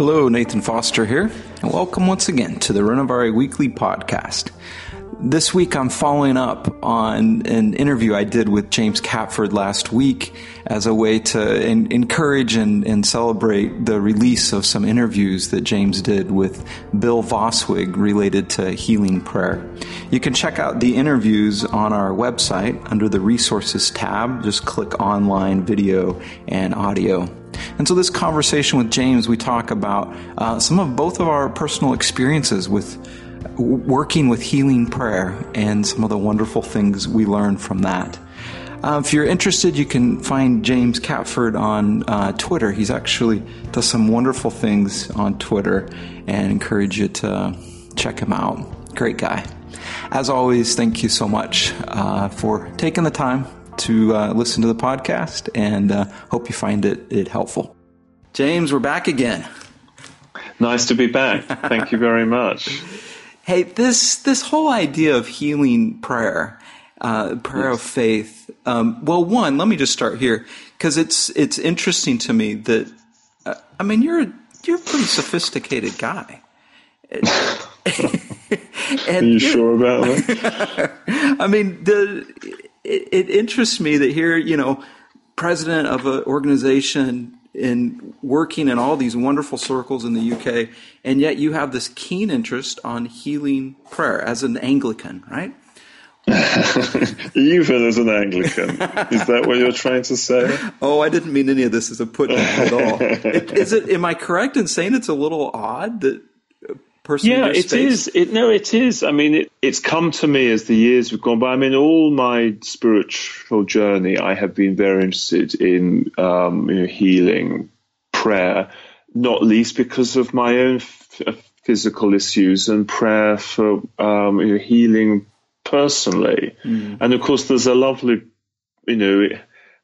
Hello, Nathan Foster here, and welcome once again to the Renovare Weekly Podcast. This week I'm following up on an interview I did with James Catford last week as a way to in- encourage and, and, celebrate the release of some interviews that James did with Bill Vaswig related to healing prayer. You can check out the interviews on our website under the resources tab. Just click online video and audio. And so, this conversation with James, we talk about uh, some of both of our personal experiences with working with healing prayer and some of the wonderful things we learned from that. Uh, if you're interested, you can find James Catford on uh, Twitter. He's actually does some wonderful things on Twitter and encourage you to check him out. Great guy. As always, thank you so much uh, for taking the time to uh, listen to the podcast and uh, hope you find it, it helpful. James, we're back again. Nice to be back. Thank you very much. Hey, this this whole idea of healing prayer, uh, prayer yes. of faith. Um, well, one, let me just start here because it's it's interesting to me that uh, I mean you're you're a pretty sophisticated guy. and, Are you sure about that? I mean, the it, it interests me that here, you know, president of an organization in working in all these wonderful circles in the UK, and yet you have this keen interest on healing prayer as an Anglican, right? Even as an Anglican, is that what you're trying to say? Oh, I didn't mean any of this as a put down at all. Is it? Am I correct in saying it's a little odd that person? Yeah, it is. It, no, it is. I mean, it, it's come to me as the years have gone by. I mean, all my spiritual journey, I have been very interested in um, you know, healing, prayer, not least because of my own f- uh, physical issues and prayer for um, you know, healing personally. Mm. And of course, there's a lovely, you know,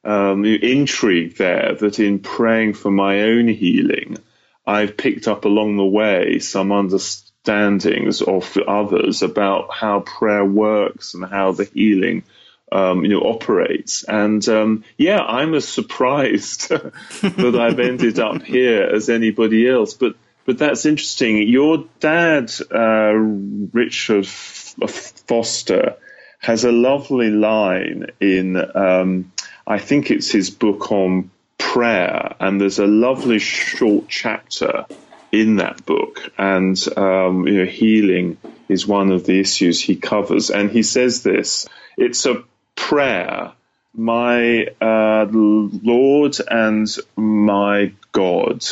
um, intrigue there that in praying for my own healing, I've picked up along the way some understandings of others about how prayer works and how the healing um, you know operates. And um, yeah, I'm as surprised that I've ended up here as anybody else. But but that's interesting. Your dad, uh, Richard Foster, has a lovely line in. Um, I think it's his book on prayer, and there's a lovely short chapter in that book, and um, you know, healing is one of the issues he covers, and he says this: it's a prayer, my uh, Lord and my God.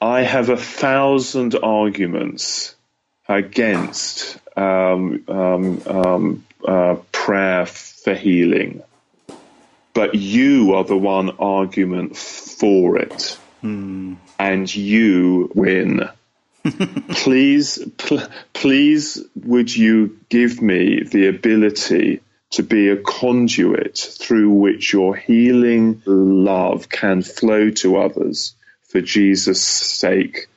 I have a thousand arguments against um, um, um uh, prayer for healing but you are the one argument for it. Hmm. And you win. please, pl- please, would you give me the ability to be a conduit through which your healing love can flow to others for Jesus' sake?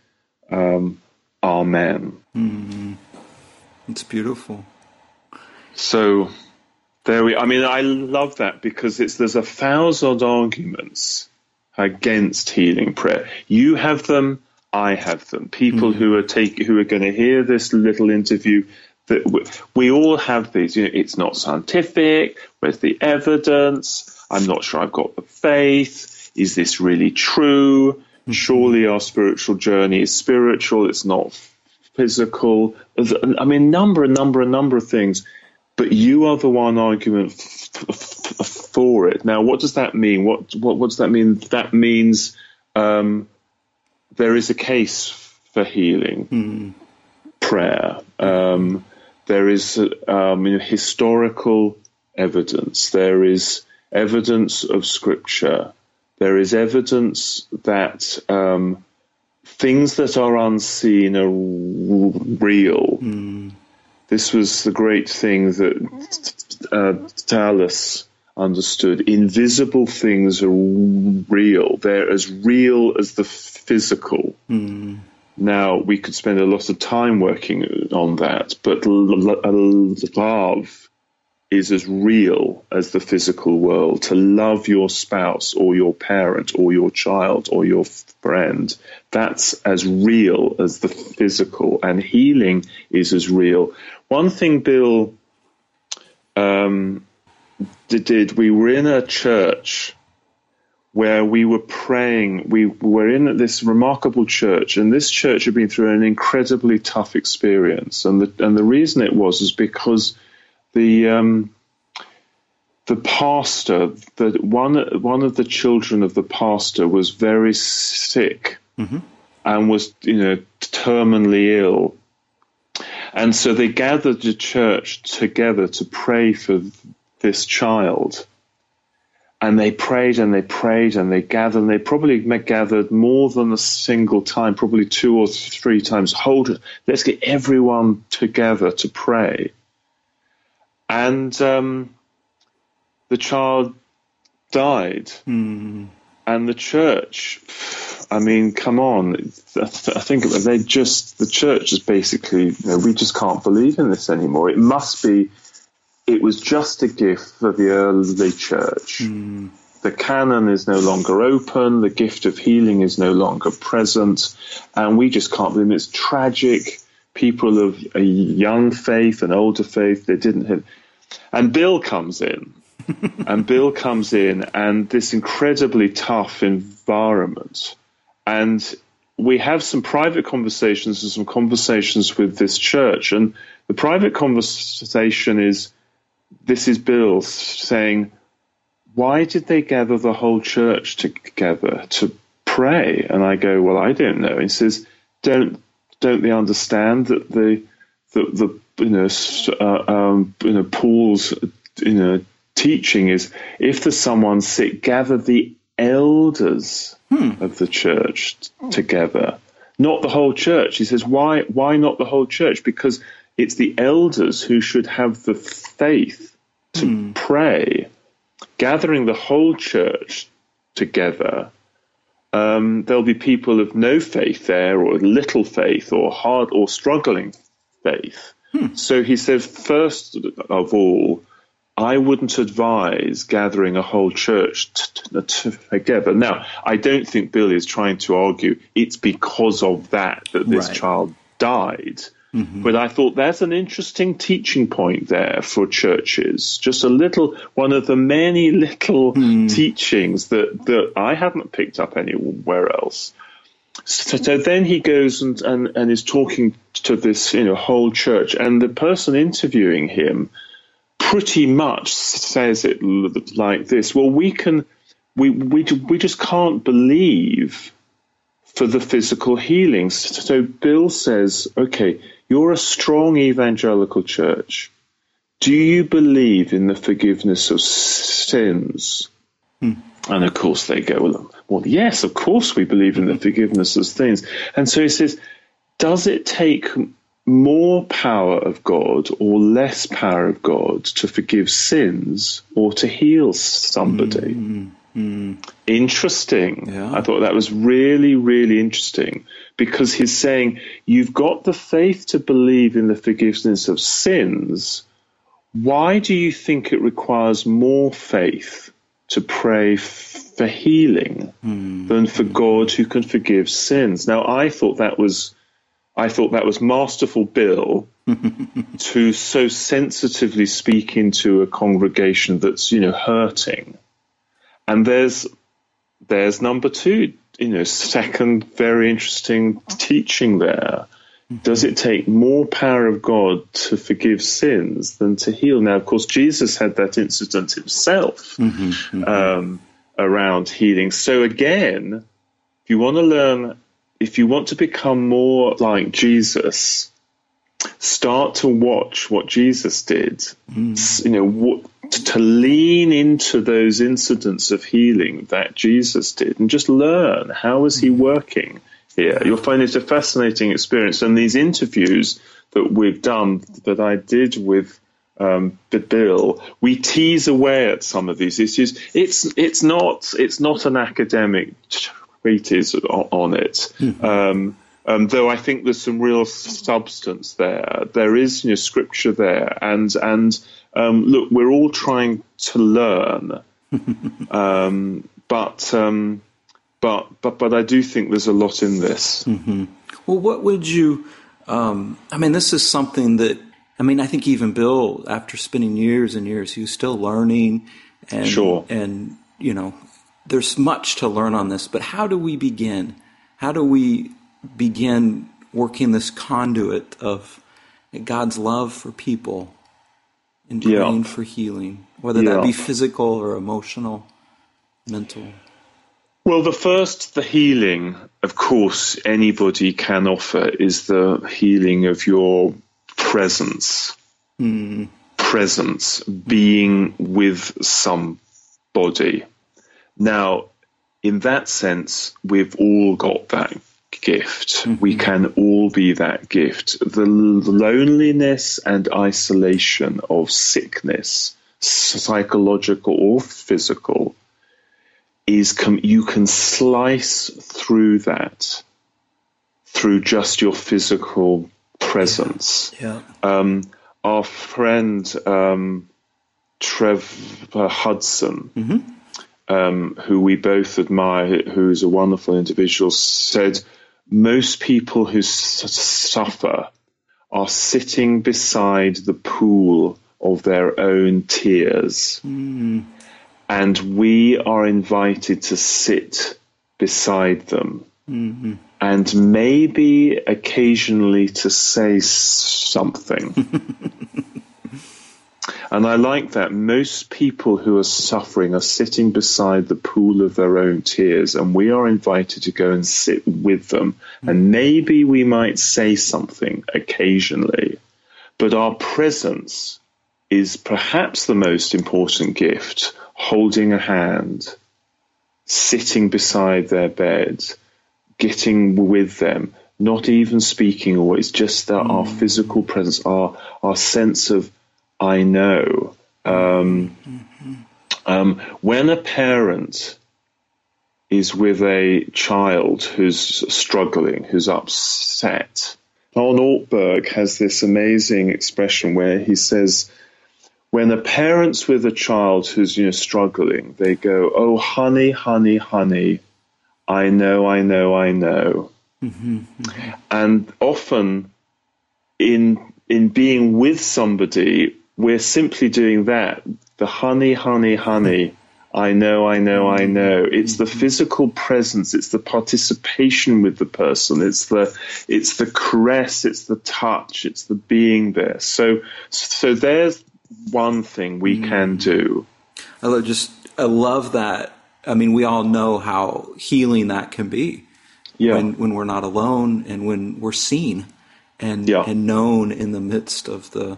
Um, amen. Mm. It's beautiful. So, there we. I mean, I love that because it's there's a thousand arguments against healing prayer. You have them. I have them. People mm-hmm. who are take who are going to hear this little interview. That we, we all have these. You know, it's not scientific. Where's the evidence? I'm not sure I've got the faith. Is this really true? Mm-hmm. Surely our spiritual journey is spiritual. It's not physical. I mean, number, a number, a number of things but you are the one argument f- f- for it. Now, what does that mean? What, what, what does that mean? That means um, there is a case for healing, mm. prayer. Um, there is um, you know, historical evidence. There is evidence of scripture. There is evidence that um, things that are unseen are real. Mm this was the great thing that uh, Dallas understood. Invisible things are real. They're as real as the physical. Mm. Now, we could spend a lot of time working on that, but love is as real as the physical world. To love your spouse or your parent or your child or your friend, that's as real as the physical, and healing is as real. One thing Bill um, did, we were in a church where we were praying. We were in this remarkable church, and this church had been through an incredibly tough experience. And the and the reason it was is because the um, the pastor, the one one of the children of the pastor was very sick mm-hmm. and was you know terminally ill, and so they gathered the church together to pray for this child. And they prayed and they prayed and they gathered and they probably gathered more than a single time, probably two or three times. Hold it. Let's get everyone together to pray. And um, the child died. Mm. And the church, I mean, come on. I think they just, the church is basically, you know, we just can't believe in this anymore. It must be, it was just a gift for the early church. Mm. The canon is no longer open, the gift of healing is no longer present, and we just can't believe it. It's tragic. People of a young faith and older faith, they didn't have. And Bill comes in and Bill comes in, and this incredibly tough environment. And we have some private conversations and some conversations with this church. And the private conversation is this is Bill saying, Why did they gather the whole church together to pray? And I go, Well, I don't know. He says, Don't don't they understand that the the, the you know uh, um, you know Paul's you know teaching is if there's someone sick, gather the elders hmm. of the church t- together, not the whole church. He says, why, why not the whole church? Because it's the elders who should have the faith to hmm. pray. Gathering the whole church together, um, there'll be people of no faith there, or little faith, or hard or struggling faith. Hmm. So he says, first of all, I wouldn't advise gathering a whole church together. Now, I don't think Bill is trying to argue it's because of that that this right. child died. Mm-hmm. But I thought that's an interesting teaching point there for churches. Just a little, one of the many little mm. teachings that, that I haven't picked up anywhere else. So, so, then he goes and, and, and is talking to this you know whole church, and the person interviewing him pretty much says it like this. Well, we can, we, we, we just can't believe for the physical healings. So Bill says, okay, you're a strong evangelical church. Do you believe in the forgiveness of sins? Hmm. And of course they go, well, well, yes, of course we believe in the forgiveness of sins. And so he says, does it take more power of God or less power of God to forgive sins or to heal somebody. Mm, mm. Interesting. Yeah. I thought that was really, really interesting because he's saying you've got the faith to believe in the forgiveness of sins. Why do you think it requires more faith to pray for healing mm. than for God who can forgive sins? Now, I thought that was I thought that was masterful, Bill, to so sensitively speak into a congregation that's you know hurting. And there's there's number two, you know, second very interesting teaching there. Does it take more power of God to forgive sins than to heal? Now, of course, Jesus had that incident himself mm-hmm, mm-hmm. Um, around healing. So again, if you want to learn if you want to become more like Jesus, start to watch what Jesus did. Mm. You know, to lean into those incidents of healing that Jesus did, and just learn how is he working here. You'll find it a fascinating experience. And these interviews that we've done, that I did with um, Bill, we tease away at some of these issues. It's it's not it's not an academic treatise on it. Mm-hmm. Um, um, though I think there's some real substance there. There is you know, scripture there, and and Um, look, we're all trying to learn, um, but um, but but but I do think there's a lot in this. Mm-hmm. Well, what would you? Um, I mean, this is something that I mean, I think even Bill, after spending years and years, he was still learning, and sure. and you know, there's much to learn on this. But how do we begin? How do we begin working this conduit of God's love for people and praying yeah. for healing, whether yeah. that be physical or emotional, mental? Well, the first, the healing, of course, anybody can offer is the healing of your presence. Mm. Presence, being with somebody. Now, in that sense, we've all got that gift. Mm-hmm. We can all be that gift. The loneliness and isolation of sickness, psychological or physical, is com- you can slice through that through just your physical presence. Yeah. Um, our friend um, Trevor Hudson, mm-hmm. Um, who we both admire, who's a wonderful individual, said most people who s- suffer are sitting beside the pool of their own tears. Mm. And we are invited to sit beside them. Mm-hmm. And maybe occasionally to say something. And I like that. Most people who are suffering are sitting beside the pool of their own tears, and we are invited to go and sit with them. And maybe we might say something occasionally, but our presence is perhaps the most important gift holding a hand, sitting beside their bed, getting with them, not even speaking always, just that mm. our physical presence, our, our sense of I know. Um, um, when a parent is with a child who's struggling, who's upset, John Ortberg has this amazing expression where he says, when a parent's with a child who's you know struggling, they go, "Oh, honey, honey, honey, I know, I know, I know," mm-hmm, mm-hmm. and often in in being with somebody we're simply doing that. The honey, honey, honey. I know, I know, I know. It's the physical presence. It's the participation with the person. It's the, it's the caress. It's the touch. It's the being there. So, so there's one thing we mm. can do. I love just, I love that. I mean, we all know how healing that can be. Yeah. When, when we're not alone and when we're seen and, yeah. and known in the midst of the,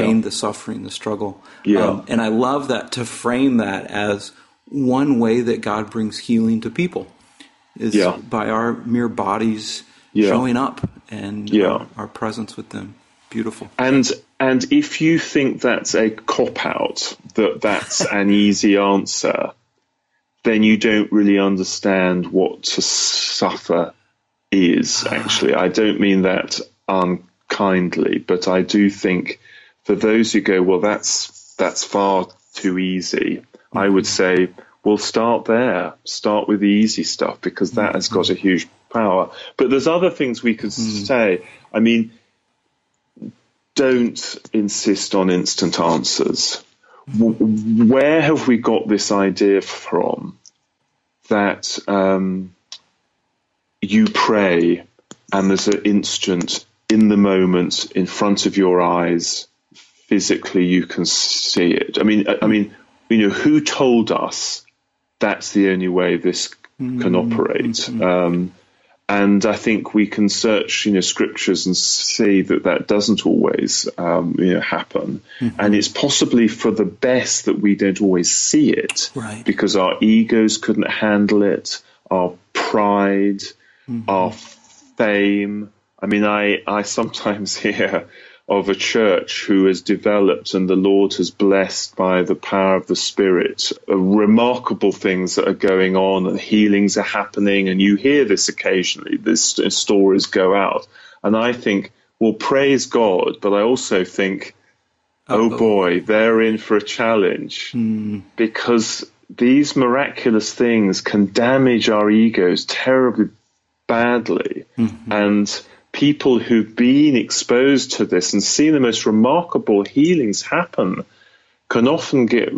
pain, yeah. the suffering, the struggle. Yeah. Um, and I love that to frame that as one way that God brings healing to people is yeah. by our mere bodies yeah. showing up and yeah. our, our, presence with them. Beautiful. And and if you think that's a cop out, that that's an easy answer, then you don't really understand what to suffer is. Actually, I don't mean that unkindly, but I do think for those who go, well, that's that's far too easy. I would say, well, start there. Start with the easy stuff because that has got a huge power. But there's other things we could mm. say. I mean, don't insist on instant answers. Where have we got this idea from that um, you pray and there's an instant in the moment in front of your eyes physically you can see it. I mean, I, mean, you know, who told us that's the only way this can mm-hmm. operate? Mm-hmm. Um, and I think we can search, you know, scriptures and see that that doesn't always, um, you know, happen. Mm-hmm. And it's possibly for the best that we don't always see it, right. because our egos couldn't handle it, our pride, mm-hmm. our fame. I mean, I I sometimes hear of a church who has developed and the Lord has blessed by the power of the Spirit. Uh, remarkable things that are going on and healings are happening. And you hear this occasionally, these uh, stories go out. And I think, well, praise God, but I also think, oh boy, they're in for a challenge hmm. because these miraculous things can damage our egos terribly badly. Mm-hmm. And people who've been exposed to this and seen the most remarkable healings happen can often get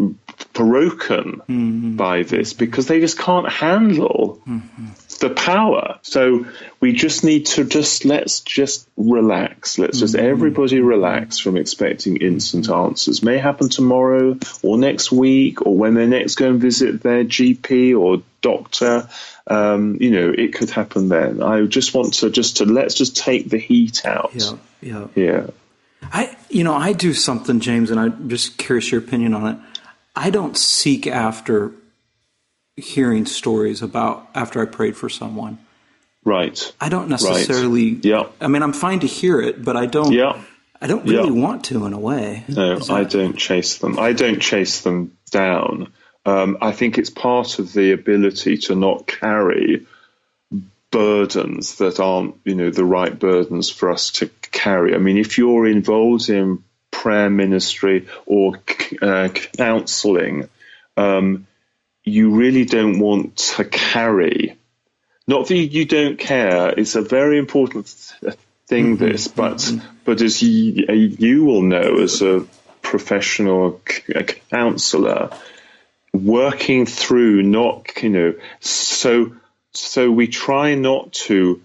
broken mm-hmm. by this because they just can't handle mm-hmm. The power. So we just need to just let's just relax. Let's just everybody relax from expecting instant answers. May happen tomorrow or next week or when they next go and visit their GP or doctor. Um, you know, it could happen then. I just want to just to let's just take the heat out. Yeah, yeah. Yeah. I, you know, I do something, James, and I'm just curious your opinion on it. I don't seek after hearing stories about after I prayed for someone. Right. I don't necessarily. Yeah. I mean, I'm fine to hear it, but I don't. Yeah. I don't really Yeah. want to, in a way. No, Is I don't chase them. I don't chase them down. Um, I think it's part of the ability to not carry burdens that aren't, you know, the right burdens for us to carry. I mean, if you're involved in prayer ministry or uh, counselling, um, you really don't want to carry. Not that you don't care. It's a very important th- thing. Mm-hmm. This, but mm-hmm. but as you, uh, you will know, as a professional c- counsellor, working through not you know so so we try not to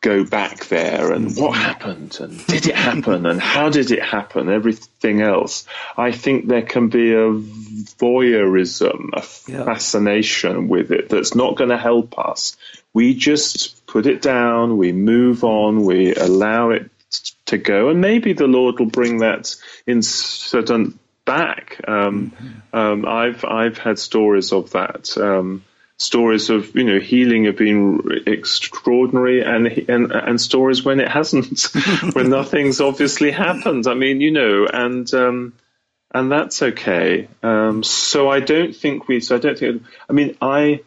go back there and what happened and did it happen and how did it happen? Everything else. I think there can be a voyeurism a Yeah. fascination with it that's not going to help us. We just put it down we move on we allow it to go and maybe the lord will bring that incident back. Um, um, i've i've had stories of that. Um, stories of you know healing have been extraordinary and and and stories when it hasn't when nothing's obviously happened. I mean you know and um and that's okay. Um so i don't think we so i don't think i mean i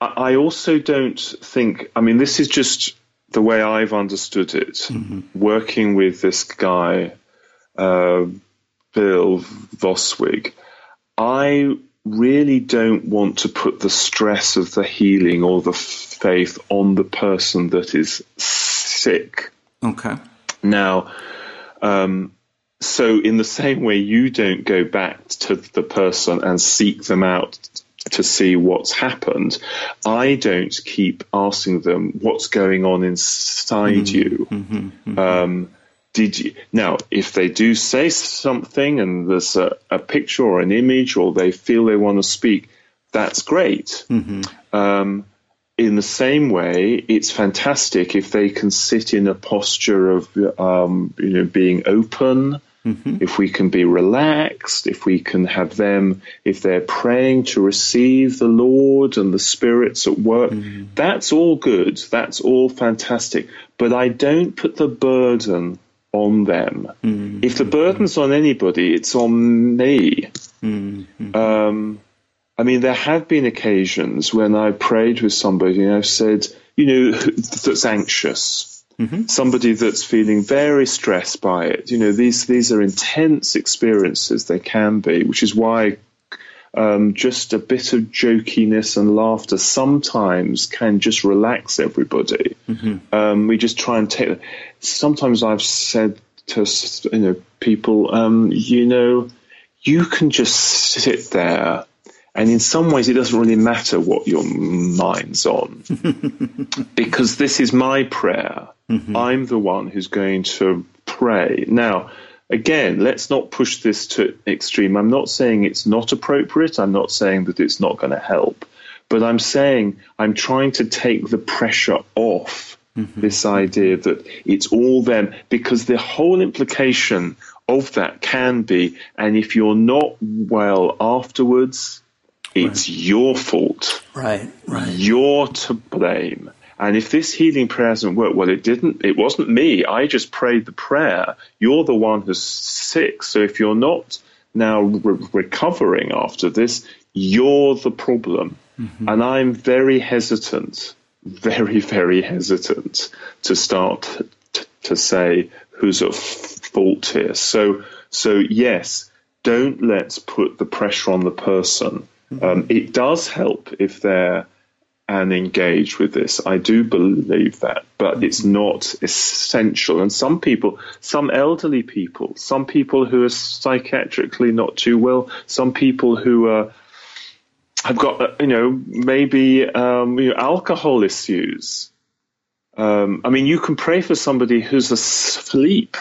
i also don't think i mean this is just the way i've understood it working with this guy uh, bill vaswig. I really don't want to put the stress of the healing or the faith on the person that is sick. Okay. Now, um, so in the same way, you don't go back to the person and seek them out to see what's happened. I don't keep asking them what's going on inside you. Um, did you now if they do say something and there's a, a picture or an image or they feel they want to speak that's great. Um, in the same way it's fantastic if they can sit in a posture of um, you know being open. If we can be relaxed if we can have them if they're praying to receive the lord and the spirits at work that's all good. That's all fantastic. But i don't put the burden on them. Mm-hmm. If the burden's on anybody, it's on me. Mm-hmm. Um, I mean, there have been occasions when I prayed with somebody and I've said, you know, that's anxious. Mm-hmm. Somebody that's feeling very stressed by it. You know, these these are intense experiences. They can be, which is why um, just a bit of jokiness and laughter sometimes can just relax everybody. Um, we just try and take. Sometimes I've said to you know people, um, you know, you can just sit there, and in some ways it doesn't really matter what your mind's on, because this is my prayer. I'm the one who's going to pray now again, let's not push this to extreme. I'm not saying it's not appropriate. I'm not saying that it's not going to help. But I'm saying I'm trying to take the pressure off mm-hmm. this idea that it's all them because the whole implication of that can be, and if you're not well afterwards, it's your fault. Right. Right. You're to blame. And if this healing prayer hasn't worked, well, it didn't. It wasn't me. I just prayed the prayer. You're the one who's sick. So if you're not now re- recovering after this, you're the problem. And I'm very hesitant, very, very hesitant to start t- to say who's at fault here. So, So, yes, don't let's put the pressure on the person. Mm-hmm. Um, it does help if they're and engage with this. I do believe that, but mm-hmm. it's not essential. And some people, some elderly people, some people who are psychiatrically not too well, some people who are have got, uh, you know, maybe um, you know, alcohol issues. Um, I mean, you can pray for somebody who's asleep.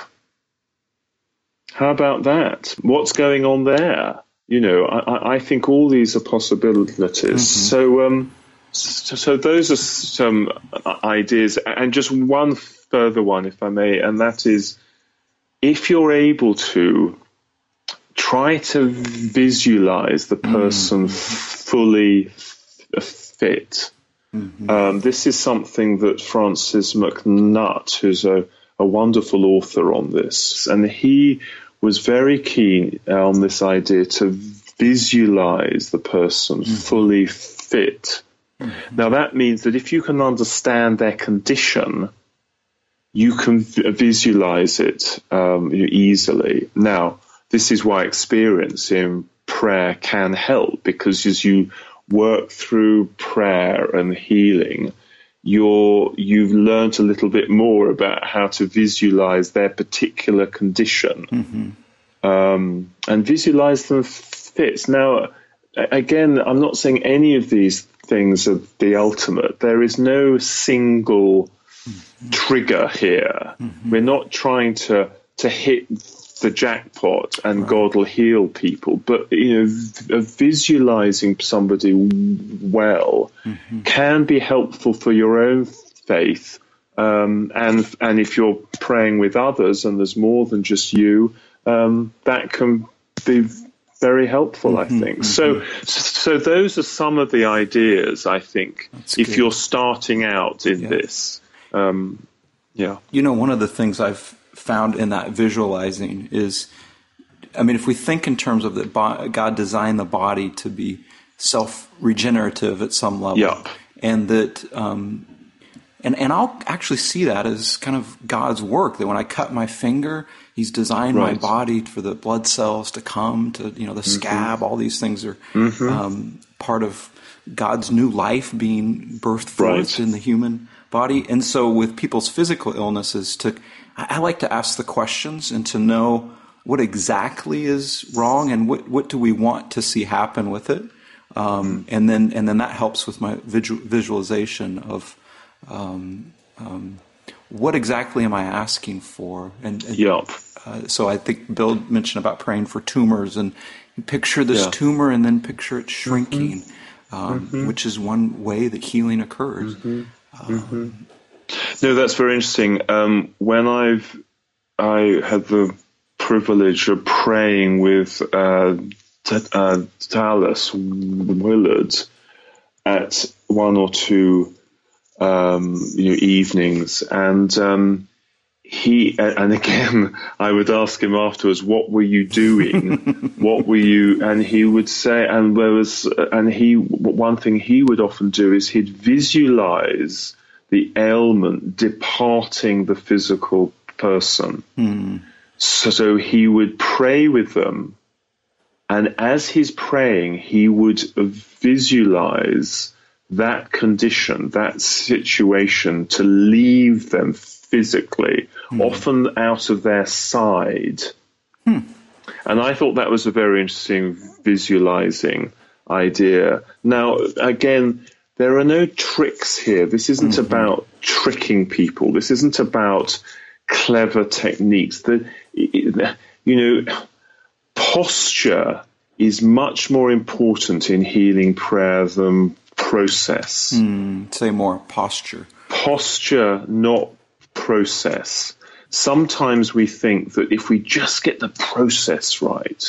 How about that? What's going on there? You know, I, I think all these are possibilities. Mm-hmm. So, um, so, so, those are some ideas, and just one further one, if I may, and that is, if you're able to try to visualize the person mm fully fit. Mm-hmm. Um, this is something that Francis MacNutt, who's a, a wonderful author on this, and he was very keen on this idea to visualize the person mm-hmm. fully fit. Mm-hmm. Now, that means that if you can understand their condition, you can visualize it um, easily. Now, this is why experience in prayer can help because as you work through prayer and healing, you're you've learned a little bit more about how to visualize their particular condition mm-hmm. um, and visualize them fits. Now, again, I'm not saying any of these things are the ultimate. There is no single mm-hmm. trigger here. Mm-hmm. We're not trying to to hit the jackpot and right. God will heal people. But you know, visualizing somebody well mm-hmm. can be helpful for your own faith. Um, and and if you're praying with others and there's more than just you, um, that can be very helpful. Mm-hmm, I think mm-hmm. so. So those are some of the ideas. I think That's if good. you're starting out in yeah. this, um, yeah. You know, one of the things I've found in that visualizing is, I mean, if we think in terms of that God designed the body to be self regenerative at some level, yeah. and that, um, and and I'll actually see that as kind of God's work. That when I cut my finger, He's designed right. my body for the blood cells to come to you know the mm-hmm. scab. All these things are mm-hmm. um, part of God's new life being birthed forth right. in the human body. And so, with people's physical illnesses, to I, like to ask the questions and to know what exactly is wrong and what, what do we want to see happen with it. Um, and then and then that helps with my visual, visualization of um, um, what exactly am I asking for? And, and yep. Uh, so I think Bill mentioned about praying for tumors and picture this yeah. tumor and then picture it shrinking, mm-hmm. Um, mm-hmm. which is one way that healing occurs. Mm-hmm. mm-hmm. No, that's very interesting. Um, when I've I had the privilege of praying with uh, T- uh, Dallas Willard at one or two um, you know, evenings, and um, he and again I would ask him afterwards, "What were you doing? what were you?" And he would say, and there was, and he one thing he would often do is he'd visualize the ailment departing the physical person. Mm. So, so he would pray with them, and as he's praying, he would visualize that condition, that situation to leave them physically, mm. often out of their side. Hmm. And I thought that was a very interesting visualizing idea. Now, again, there are no tricks here. This isn't mm-hmm. about tricking people. This isn't about clever techniques. The, you know, posture is much more important in healing prayer than process. Mm, say more posture. Posture, not process. Sometimes we think that if we just get the process right,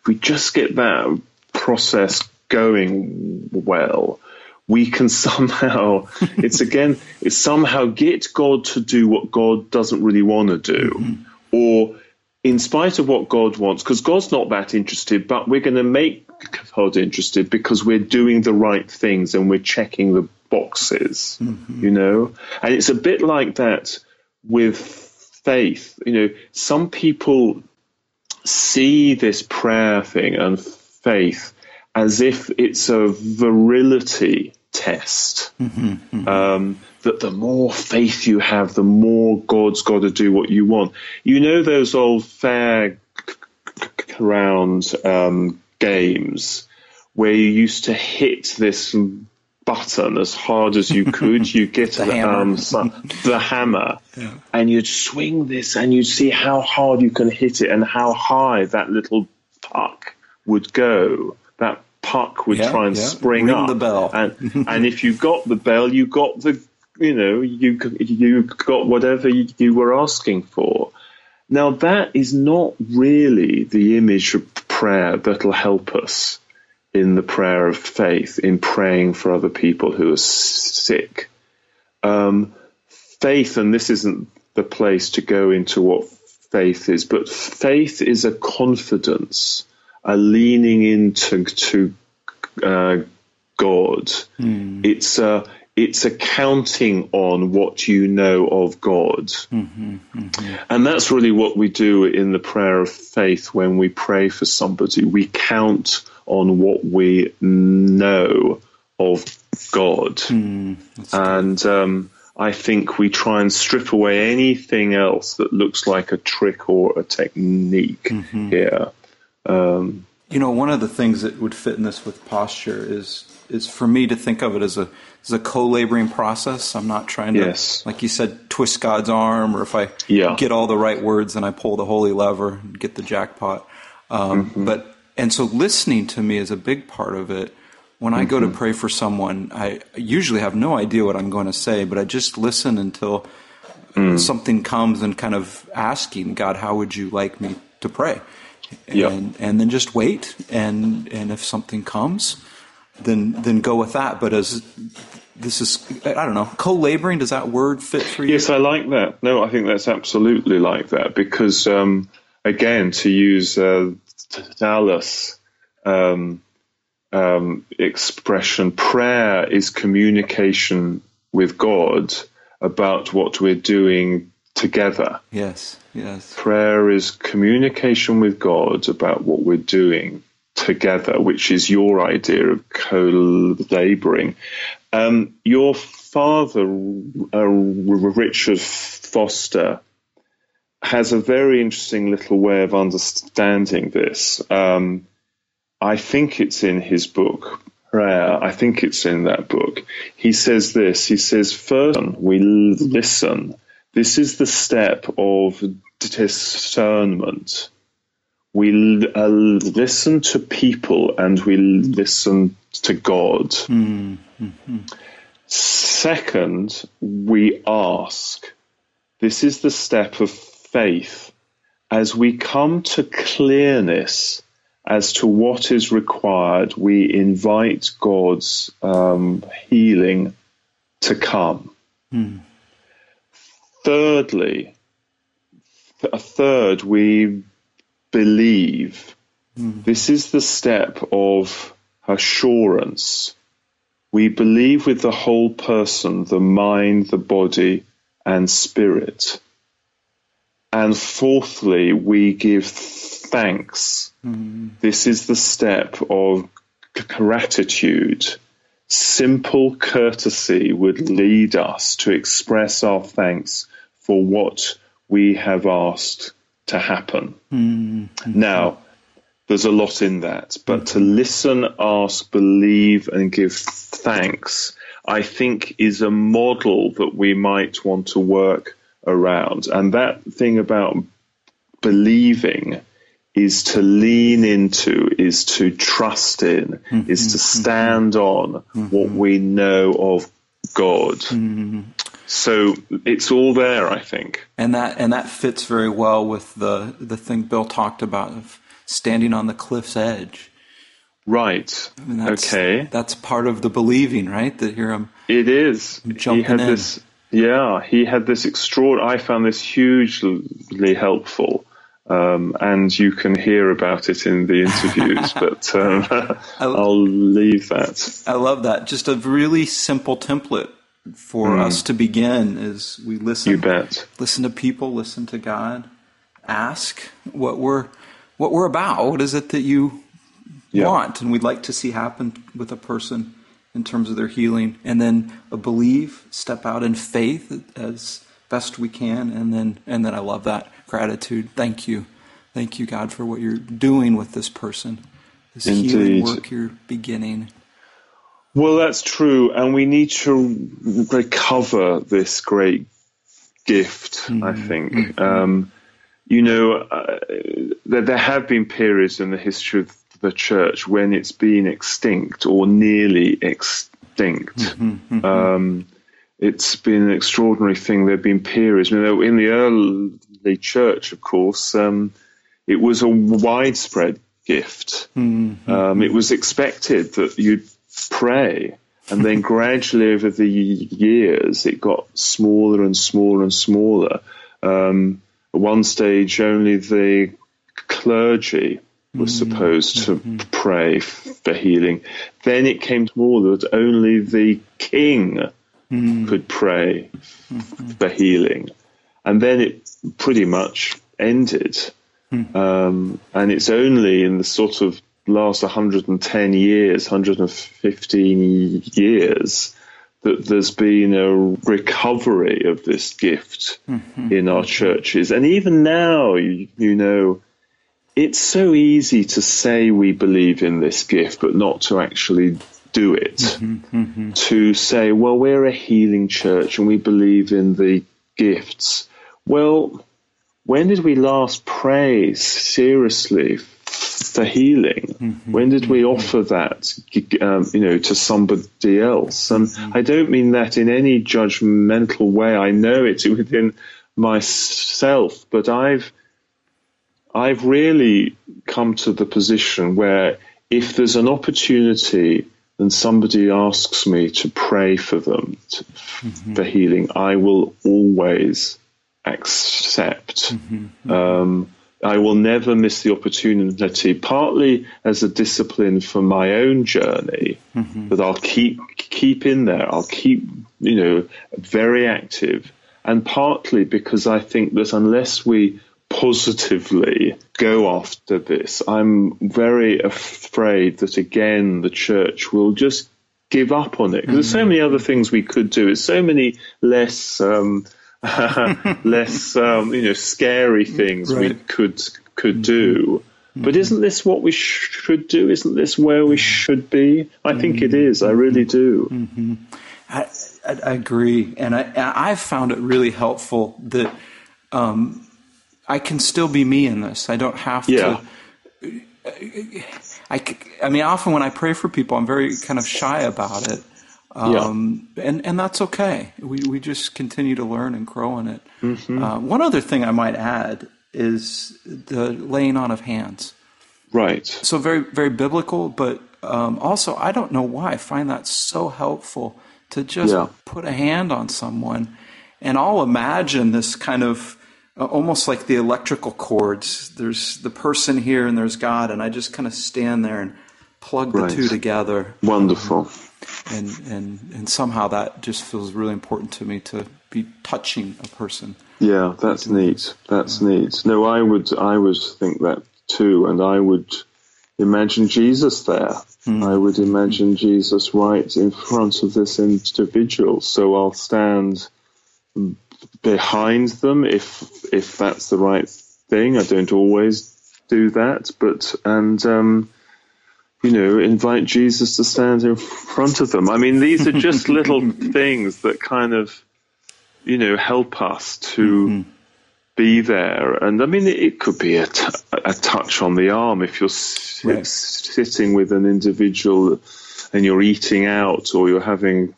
if we just get that process going well, we can somehow it's again it's somehow get God to do what God doesn't really want to do mm-hmm. or in spite of what God wants because God's not that interested but we're going to make God interested because we're doing the right things and we're checking the boxes mm-hmm. you know? And it's a bit like that with faith you know? Some people see this prayer thing and faith as if it's a virility test. Mm-hmm, mm-hmm. Um, that the more faith you have, the more God's got to do what you want. You know those old fair ground um, games where you used to hit this button as hard as you could. You get the, hammer. Um, the hammer, yeah. and you'd swing this, and you'd see how hard you can hit it, and how high that little puck would go. Puck would yeah, try and yeah. spring Ring up. the bell, and and if you got the bell, you got the you know you you got whatever you, you were asking for. Now that is not really the image of prayer that'll help us in the prayer of faith, in praying for other people who are sick. Um, faith, and this isn't the place to go into what faith is, but faith is a confidence, a leaning into to uh, God. Mm. It's a it's a counting on what you know of God. Mm-hmm, mm-hmm. And that's really what we do in the prayer of faith when we pray for somebody. We count on what we know of God. Mm, and um, I think we try and strip away anything else that looks like a trick or a technique mm-hmm. here. Um, you know, one of the things that would fit in this with posture is is for me to think of it as a as a co-laboring process. I'm not trying to, yes. like you said, twist God's arm, or if I yeah. get all the right words and I pull the holy lever and get the jackpot. Um, mm-hmm. But and so listening to me is a big part of it. When I mm-hmm. go to mm-hmm. pray for someone, I usually have no idea what I'm going to say, but I just listen until mm. something comes and kind of asking God, how would you like me to pray? And, and then just wait. And, and if something comes, then, then go with that. But as this is, I don't know, co-laboring, does that word fit for you? Yes, I like that. No, I think that's absolutely like that because, um, again, to use uh, Dallas um, um, expression, prayer is communication with God about what we're doing together. Yes, yes. Prayer is communication with God about what we're doing together, which is your idea of co-laboring. Um, your father, uh, Richard Foster, has a very interesting little way of understanding this. Um, I think it's in his book, Prayer. I think it's in that book. He says this He says, First, we listen. This is the step of discernment. We uh, listen to people and we listen to God. Mm-hmm. Second, we ask. This is the step of faith as we come to clearness as to what is required, we invite God's um, healing to come. Hmm. Thirdly, a third, we believe. Hmm. This is the step of assurance. We believe with the whole person, the mind, the body, and spirit. And fourthly, we give thanks. Mm. This is the step of gratitude. Simple courtesy would lead us to express our thanks for what we have asked to happen. Mm. Now, there's a lot in that, but mm-hmm. to listen, ask, believe, and give thanks, I think, is a model that we might want to work around. And that thing about believing is to lean into, is to trust in, mm-hmm, is to mm-hmm. stand mm-hmm. on mm-hmm. what we know of God. So it's all there, I think. And that and that fits very well with the the thing Bill talked about of standing on the cliff's edge. Right. I mean, that's, okay. That's part of the believing, right? That here I'm. It is. Jumping in. This, yeah, he had this extraordinary. I found this hugely helpful. Um, and you can hear about it in the interviews, but um, I'll leave that. I love that. Just a really simple template for mm. us to begin is we listen. Listen to people, listen to God, ask what we're what we're about. What is it that you Yeah. want and we'd like to see happen with a person in terms of their healing? And then a believe, step out in faith as best we can, and then and then I love that gratitude. Thank you, thank you, God, for what you're doing with this person, this healing work you're beginning. Well, that's true, and we need to recover this great gift. I think. Um, you know, uh, there, there have been periods in the history of the church when it's been extinct or nearly extinct. Um, it's been an extraordinary thing. There have been periods. You know, in the early church, of course, um, it was a widespread gift. Um, it was expected that you'd pray, and then gradually over the years, it got smaller and smaller and smaller. Um, at one stage, only the clergy was mm, supposed to mm-hmm. pray for healing. Then it came to more that only the king mm. could pray mm-hmm. for healing. And then it pretty much ended. Hmm. Um, and it's only in the sort of last 110 years, 115 years, that there's been a recovery of this gift mm-hmm. in our churches. And even now, you, you know, it's so easy to say we believe in this gift, but not to actually do it. Mm-hmm, mm-hmm. To say, well, we're a healing church and we believe in the gifts. Well, when did we last pray seriously for healing? When did we offer that, um, you know, to somebody else? And I don't mean that in any judgmental way. I know it's within myself, but I've I've really come to the position where if there's an opportunity and somebody asks me to pray for them to, for healing, I will always accept. Um, I will never miss the opportunity, partly as a discipline for my own journey, that I'll keep keep in there. I'll keep, you know, very active, and partly because I think that unless we positively go after this, I'm very afraid that again the church will just give up on it. Because there's so many other things we could do. It's so many less. Um, less um, you know scary things we could could do. But isn't this what we should do? Isn't this where we should be? I think it is. I really do. I, I, I agree, and I I've found it really helpful that um, I can still be me in this. I don't have Yeah. to. I mean, often when I pray for people, I'm very kind of shy about it, um, and and that's okay. We we just continue to learn and grow in it. Uh, one other thing I might add is the laying on of hands. Right. so very very biblical but um, also i don't know why i find that so helpful to just Yeah. put a hand on someone and i'll imagine this kind of uh, almost like the electrical cords there's the person here and there's god and i just kind of stand there and plug the Right. two together Wonderful. And, and and somehow that just feels really important to me to be touching a person Yeah, that's neat. That's neat. No, I would I would think that too, and I would imagine Jesus there. I would imagine Jesus right in front of this individual. So I'll stand behind them if if that's the right thing. I don't always do that, but and um, you know, invite Jesus to stand in front of them. I mean, these are just little things that kind of you know help us to mm-hmm. be there. And I mean, it, it could be a, t- a touch on the arm if you're s- Right. sitting with an individual and you're eating out or you're having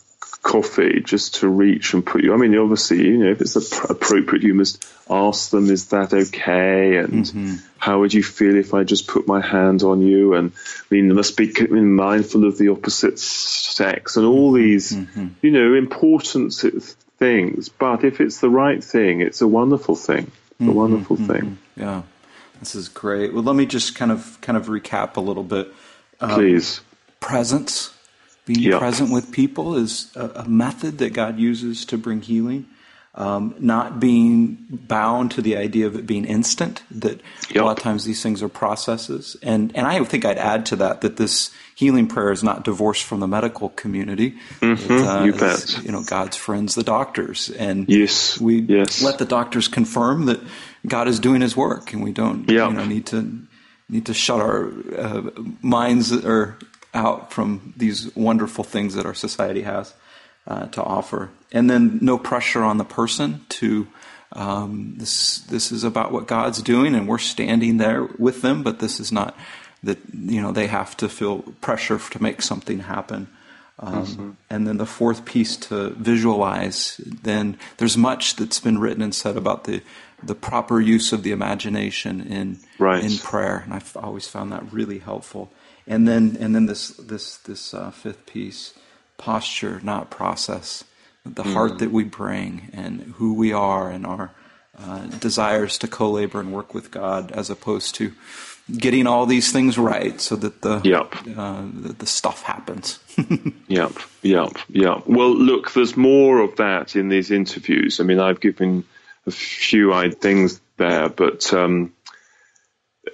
coffee just to reach and put you. I mean, obviously, you know, if it's appropriate, you must ask them, "Is that okay?" And mm-hmm. how would you feel if I just put my hand on you? And I mean, must be mindful of the opposite sex and all mm-hmm. these, mm-hmm. you know, important things. But if it's the right thing, it's a wonderful thing. A wonderful thing. yeah this is great well let me just kind of kind of recap a little bit um, Please. presence. Being Yeah. present with people is a, a method that God uses to bring healing. um, not being bound to the idea of it being instant. That yep. a lot of times these things are processes, and and I think I'd add to that that this healing prayer is not divorced from the medical community. Mm-hmm. It, uh, you bet. You know, God's friends, the doctors, and yes, we yes. let the doctors confirm that God is doing His work, and we don't yep. you know need to need to shut our uh, minds or out from these wonderful things that our society has uh, to offer. And then no pressure on the person to um, this. This is about what God's doing, and we're standing there with them. But this is not that you know they have to feel pressure to make something happen. Um, mm-hmm. And then the fourth piece to visualize. Then there's much that's been written and said about the the proper use of the imagination in right. in prayer, and I've always found that really helpful. And then and then this this this uh, fifth piece, posture, not process, the mm. heart that we bring and who we are and our uh, desires to co-labor and work with God, as opposed to getting all these things right so that the yep. uh, the, the, stuff happens. yep, yep, yep. Well, look, there's more of that in these interviews. I mean, I've given a few things there, but um,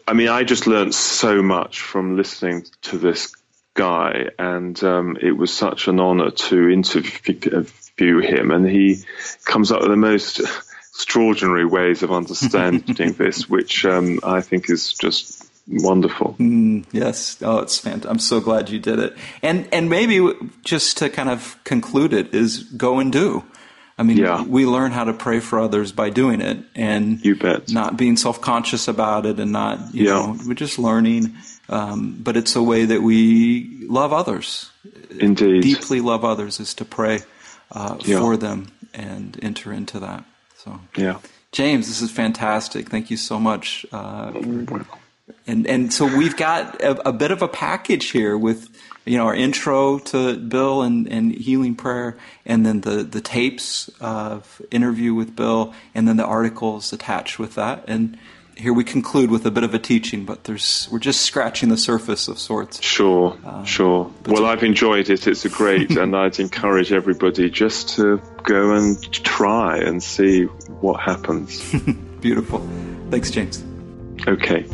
I mean, I just learned so much from listening to this guy, and um, it was such an honor to interview him. And he comes up with the most extraordinary ways of understanding this, which um, I think is just wonderful. Mm, yes, oh, it's fantastic. I'm so glad you did it. And and maybe just to kind of conclude it is go and do. I mean, yeah. we learn how to pray for others by doing it, and you bet. not being self conscious about it, and not you yeah. know we're just learning. Um, but it's a way that we love others. Indeed, deeply love others is to pray uh, yeah. for them and enter into that. So yeah, James, this is fantastic. Thank you so much. Uh, and and so we've got a, a bit of a package here with you know, our intro to Bill and, and healing prayer, and then the, the tapes of interview with Bill, and then the articles attached with that. And here we conclude with a bit of a teaching, but there's we're just scratching the surface of sorts. Sure, uh, sure. Well, I've enjoyed it. It's a great, and I'd encourage everybody just to go and try and see what happens. Beautiful. Thanks, James. Okay.